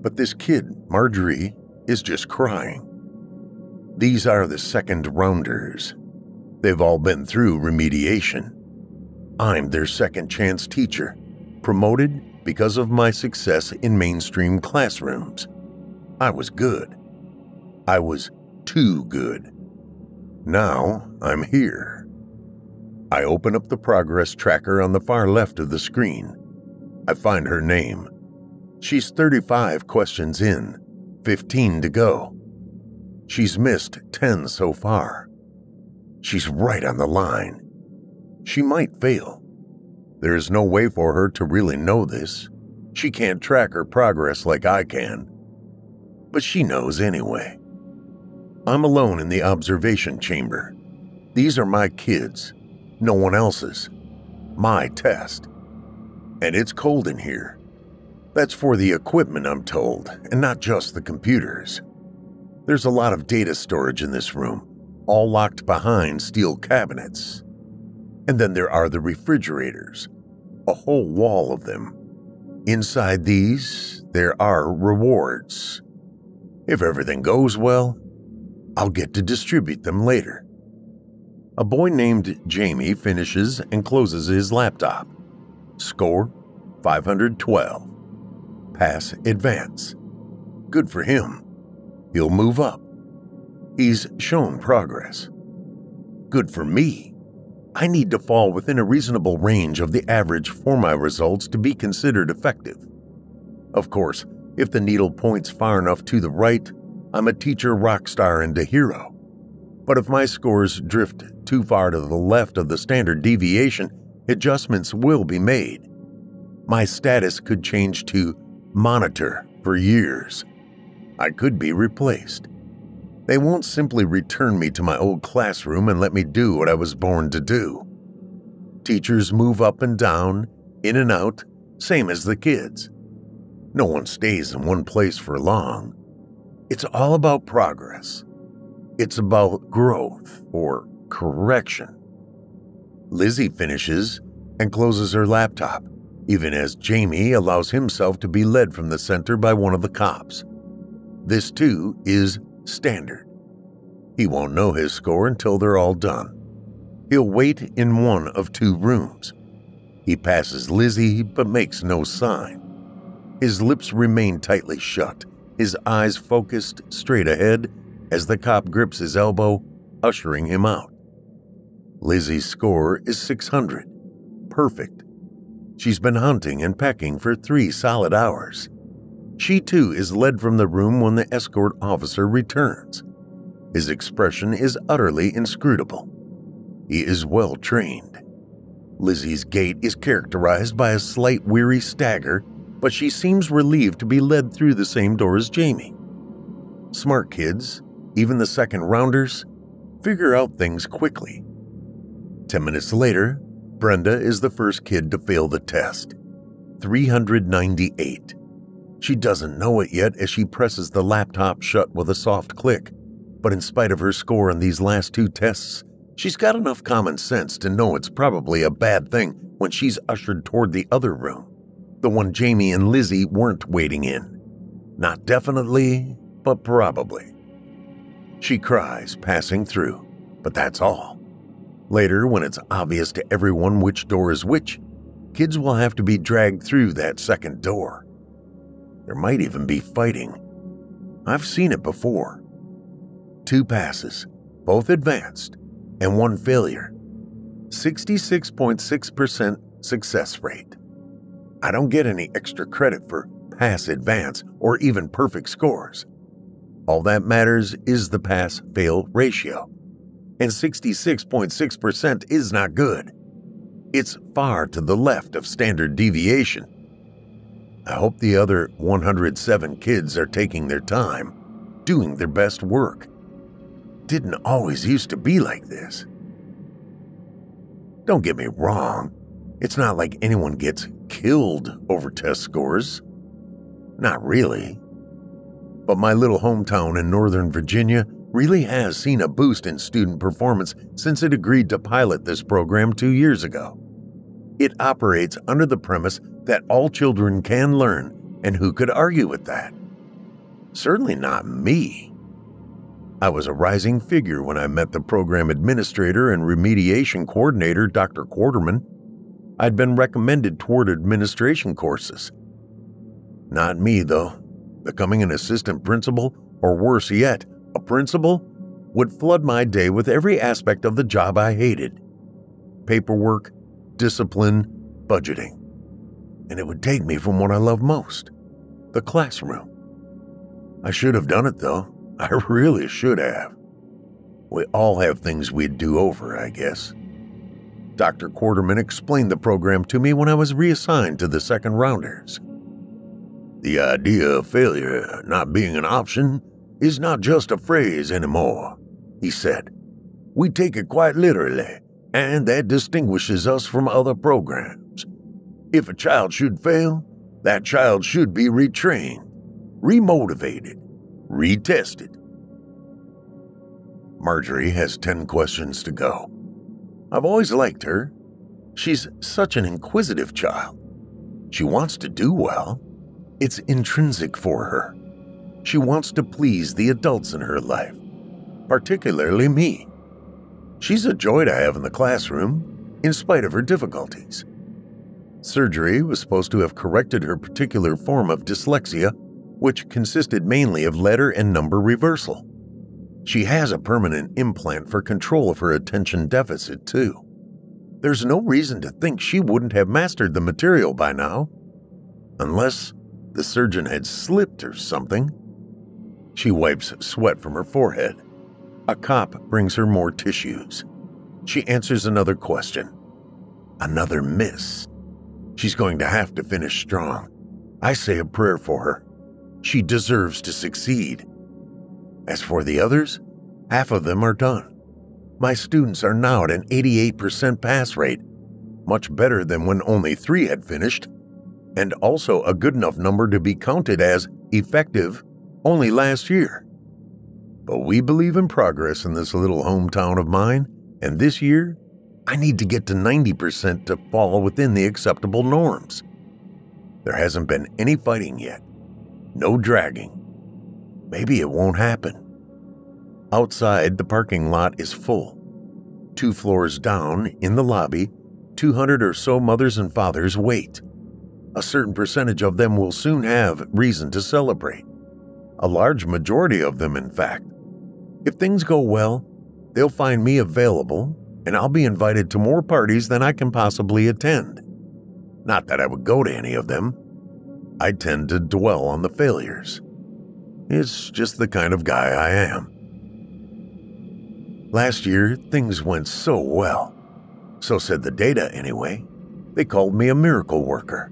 Speaker 3: But this kid, Marjorie, is just crying. These are the second rounders. They've all been through remediation. I'm their second chance teacher, promoted because of my success in mainstream classrooms. I was good. I was too good. Now I'm here. I open up the progress tracker on the far left of the screen. I find her name. She's 35 questions in, 15 to go. She's missed 10 so far. She's right on the line. She might fail. There is no way for her to really know this. She can't track her progress like I can. But she knows anyway. I'm alone in the observation chamber. These are my kids, no one else's. My test. And it's cold in here. That's for the equipment, I'm told, and not just the computers. There's a lot of data storage in this room, all locked behind steel cabinets. And then there are the refrigerators, a whole wall of them. Inside these, there are rewards. If everything goes well, I'll get to distribute them later. A boy named Jamie finishes and closes his laptop. Score 512. Pass advance. Good for him. He'll move up. He's shown progress. Good for me. I need to fall within a reasonable range of the average for my results to be considered effective. Of course, if the needle points far enough to the right, I'm a teacher rock star and a hero. But if my scores drift too far to the left of the standard deviation, adjustments will be made. My status could change to monitor for years. I could be replaced. They won't simply return me to my old classroom and let me do what I was born to do. Teachers move up and down, in and out, same as the kids. No one stays in one place for long. It's all about progress. It's about growth or correction. Lizzie finishes and closes her laptop, even as Jamie allows himself to be led from the center by one of the cops. This, too, is standard. He won't know his score until they're all done. He'll wait in one of two rooms. He passes Lizzie but makes no sign. His lips remain tightly shut, his eyes focused straight ahead as the cop grips his elbow, ushering him out. Lizzie's score is 600. Perfect. She's been hunting and pecking for three solid hours. She too is led from the room when the escort officer returns. His expression is utterly inscrutable. He is well trained. Lizzie's gait is characterized by a slight weary stagger, but she seems relieved to be led through the same door as Jamie. Smart kids, even the second rounders, figure out things quickly. Ten minutes later, Brenda is the first kid to fail the test 398. She doesn't know it yet as she presses the laptop shut with a soft click, but in spite of her score on these last two tests, she's got enough common sense to know it's probably a bad thing when she's ushered toward the other room, the one Jamie and Lizzie weren't waiting in. Not definitely, but probably. She cries, passing through, but that's all. Later, when it's obvious to everyone which door is which, kids will have to be dragged through that second door. There might even be fighting. I've seen it before. Two passes, both advanced, and one failure. 66.6% success rate. I don't get any extra credit for pass advance or even perfect scores. All that matters is the pass fail ratio. And 66.6% is not good. It's far to the left of standard deviation I hope the other 107 kids are taking their time, doing their best work. Didn't always used to be like this. Don't get me wrong, it's not like anyone gets killed over test scores. Not really. But my little hometown in Northern Virginia really has seen a boost in student performance since it agreed to pilot this program two years ago. It operates under the premise that all children can learn, and who could argue with that? Certainly not me. I was a rising figure when I met the program administrator and remediation coordinator, Dr. Quarterman. I'd been recommended toward administration courses. Not me, though. Becoming an assistant principal, or worse yet, a principal, would flood my day with every aspect of the job I hated paperwork, discipline, budgeting. And it would take me from what I love most the classroom. I should have done it, though. I really should have. We all have things we'd do over, I guess. Dr. Quarterman explained the program to me when I was reassigned to the second rounders. The idea of failure not being an option is not just a phrase anymore, he said. We take it quite literally, and that distinguishes us from other programs. If a child should fail, that child should be retrained, remotivated, retested. Marjorie has 10 questions to go. I've always liked her. She's such an inquisitive child. She wants to do well. It's intrinsic for her. She wants to please the adults in her life, particularly me. She's a joy to have in the classroom, in spite of her difficulties. Surgery was supposed to have corrected her particular form of dyslexia, which consisted mainly of letter and number reversal. She has a permanent implant for control of her attention deficit, too. There's no reason to think she wouldn't have mastered the material by now, unless the surgeon had slipped or something. She wipes sweat from her forehead. A cop brings her more tissues. She answers another question. Another miss. She's going to have to finish strong. I say a prayer for her. She deserves to succeed. As for the others, half of them are done. My students are now at an 88% pass rate, much better than when only three had finished, and also a good enough number to be counted as effective only last year. But we believe in progress in this little hometown of mine, and this year, I need to get to 90% to fall within the acceptable norms. There hasn't been any fighting yet, no dragging. Maybe it won't happen. Outside, the parking lot is full. Two floors down, in the lobby, 200 or so mothers and fathers wait. A certain percentage of them will soon have reason to celebrate a large majority of them, in fact. If things go well, they'll find me available, and I'll be invited to more parties than I can possibly attend. Not that I would go to any of them. I tend to dwell on the failures. It's just the kind of guy I am. Last year, things went so well. So said the data, anyway. They called me a miracle worker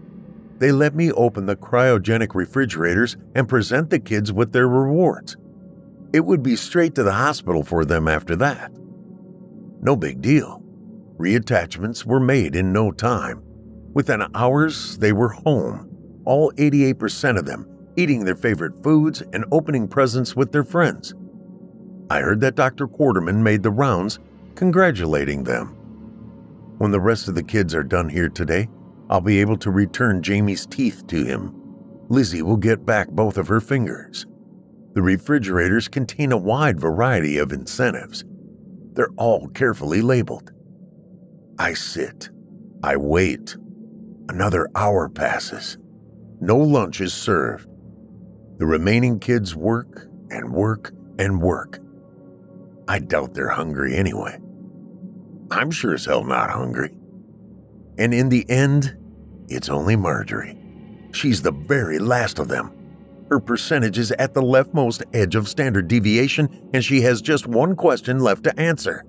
Speaker 3: they let me open the cryogenic refrigerators and present the kids with their rewards. It would be straight to the hospital for them after that. No big deal. Reattachments were made in no time. Within hours, they were home, all 88% of them eating their favorite foods and opening presents with their friends. I heard that Dr. Quarterman made the rounds, congratulating them. When the rest of the kids are done here today, I'll be able to return Jamie's teeth to him. Lizzie will get back both of her fingers. The refrigerators contain a wide variety of incentives. They're all carefully labeled. I sit. I wait. Another hour passes. No lunch is served. The remaining kids work and work and work. I doubt they're hungry anyway. I'm sure as hell not hungry. And in the end, it's only Marjorie. She's the very last of them. Her percentage is at the leftmost edge of standard deviation, and she has just one question left to answer.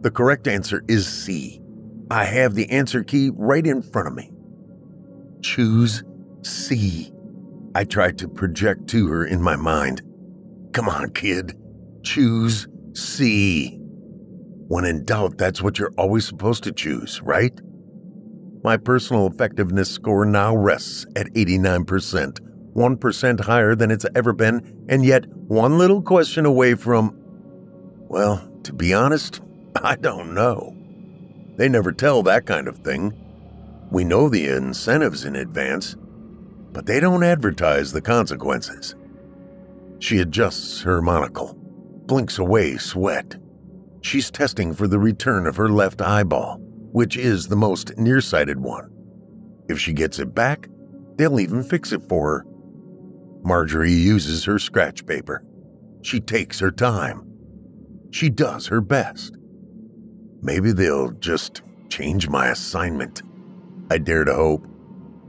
Speaker 3: The correct answer is C. I have the answer key right in front of me. Choose C. I tried to project to her in my mind. Come on, kid. Choose C. When in doubt, that's what you're always supposed to choose, right? My personal effectiveness score now rests at 89%, 1% higher than it's ever been, and yet one little question away from. Well, to be honest, I don't know. They never tell that kind of thing. We know the incentives in advance, but they don't advertise the consequences. She adjusts her monocle, blinks away sweat. She's testing for the return of her left eyeball, which is the most nearsighted one. If she gets it back, they'll even fix it for her. Marjorie uses her scratch paper. She takes her time. She does her best. Maybe they'll just change my assignment. I dare to hope.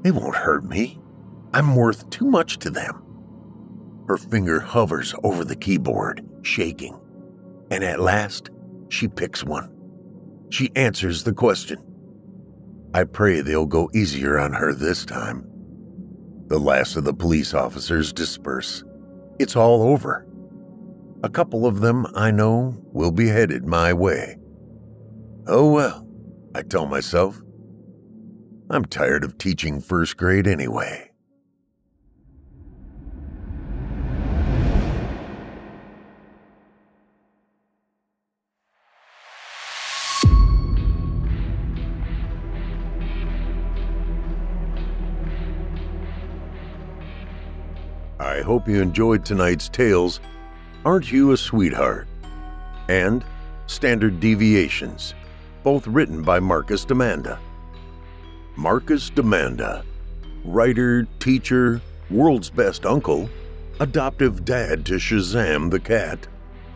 Speaker 3: They won't hurt me. I'm worth too much to them. Her finger hovers over the keyboard, shaking, and at last she picks one. She answers the question. I pray they'll go easier on her this time. The last of the police officers disperse. It's all over. A couple of them, I know, will be headed my way. Oh well, I tell myself. I'm tired of teaching first grade anyway. I hope you enjoyed tonight's tales. Aren't You a Sweetheart? And Standard Deviations, both written by Marcus Damanda. Marcus Damanda, writer, teacher, world's best uncle, adoptive dad to Shazam the cat,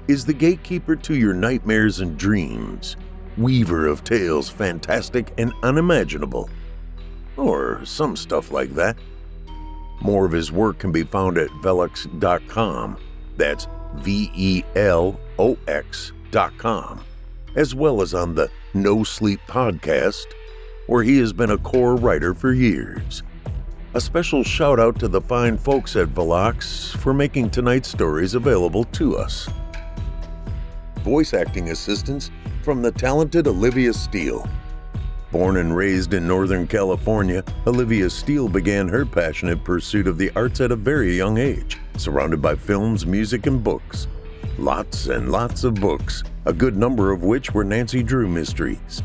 Speaker 3: is the gatekeeper to your nightmares and dreams, weaver of tales fantastic and unimaginable. Or some stuff like that. More of his work can be found at velox.com. That's V E L O X.com, as well as on the No Sleep podcast, where he has been a core writer for years. A special shout out to the fine folks at Velox for making tonight's stories available to us. Voice acting assistance from the talented Olivia Steele. Born and raised in Northern California, Olivia Steele began her passionate pursuit of the arts at a very young age, surrounded by films, music, and books. Lots and lots of books, a good number of which were Nancy Drew mysteries.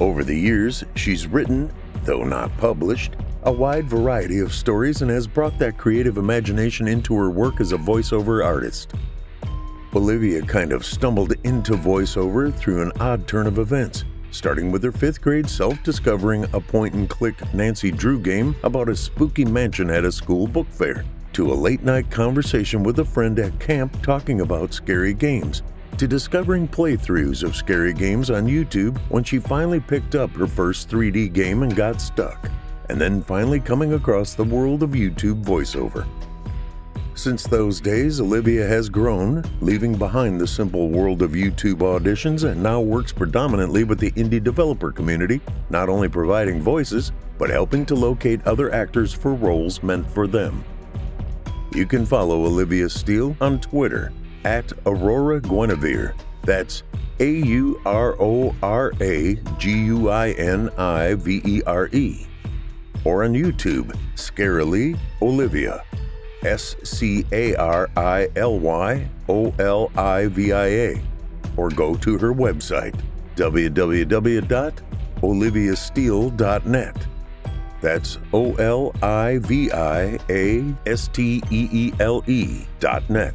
Speaker 3: Over the years, she's written, though not published, a wide variety of stories and has brought that creative imagination into her work as a voiceover artist. Olivia kind of stumbled into voiceover through an odd turn of events, starting with her fifth grade self discovering a point and click Nancy Drew game about a spooky mansion at a school book fair, to a late night conversation with a friend at camp talking about scary games, to discovering playthroughs of scary games on YouTube when she finally picked up her first 3D game and got stuck, and then finally coming across the world of YouTube voiceover. Since those days, Olivia has grown, leaving behind the simple world of YouTube auditions and now works predominantly with the indie developer community, not only providing voices, but helping to locate other actors for roles meant for them. You can follow Olivia Steele on Twitter at Aurora Guinevere. That's A U R O R A G U I N I V E R E. Or on YouTube, Scarily Olivia. S C A R I L Y O L I V I A, or go to her website, www.oliviasteele.net. That's O L I V I A S T E E L E dot net.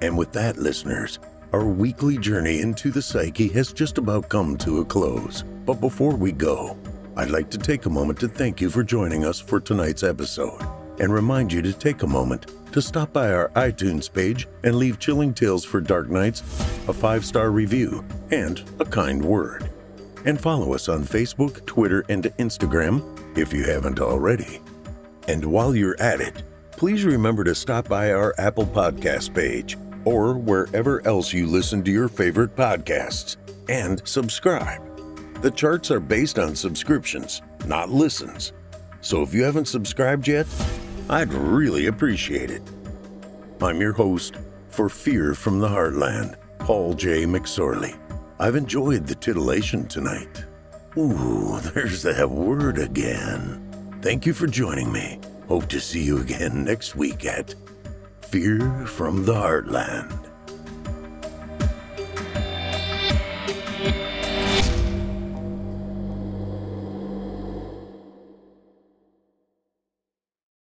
Speaker 3: And with that, listeners, our weekly journey into the psyche has just about come to a close. But before we go, I'd like to take a moment to thank you for joining us for tonight's episode and remind you to take a moment to stop by our iTunes page and leave Chilling Tales for Dark Nights a five star review and a kind word. And follow us on Facebook, Twitter, and Instagram if you haven't already. And while you're at it, please remember to stop by our Apple Podcast page or wherever else you listen to your favorite podcasts and subscribe. The charts are based on subscriptions, not listens. So if you haven't subscribed yet, I'd really appreciate it. I'm your host for Fear from the Heartland, Paul J. McSorley. I've enjoyed the titillation tonight. Ooh, there's that word again. Thank you for joining me. Hope to see you again next week at Fear from the Heartland.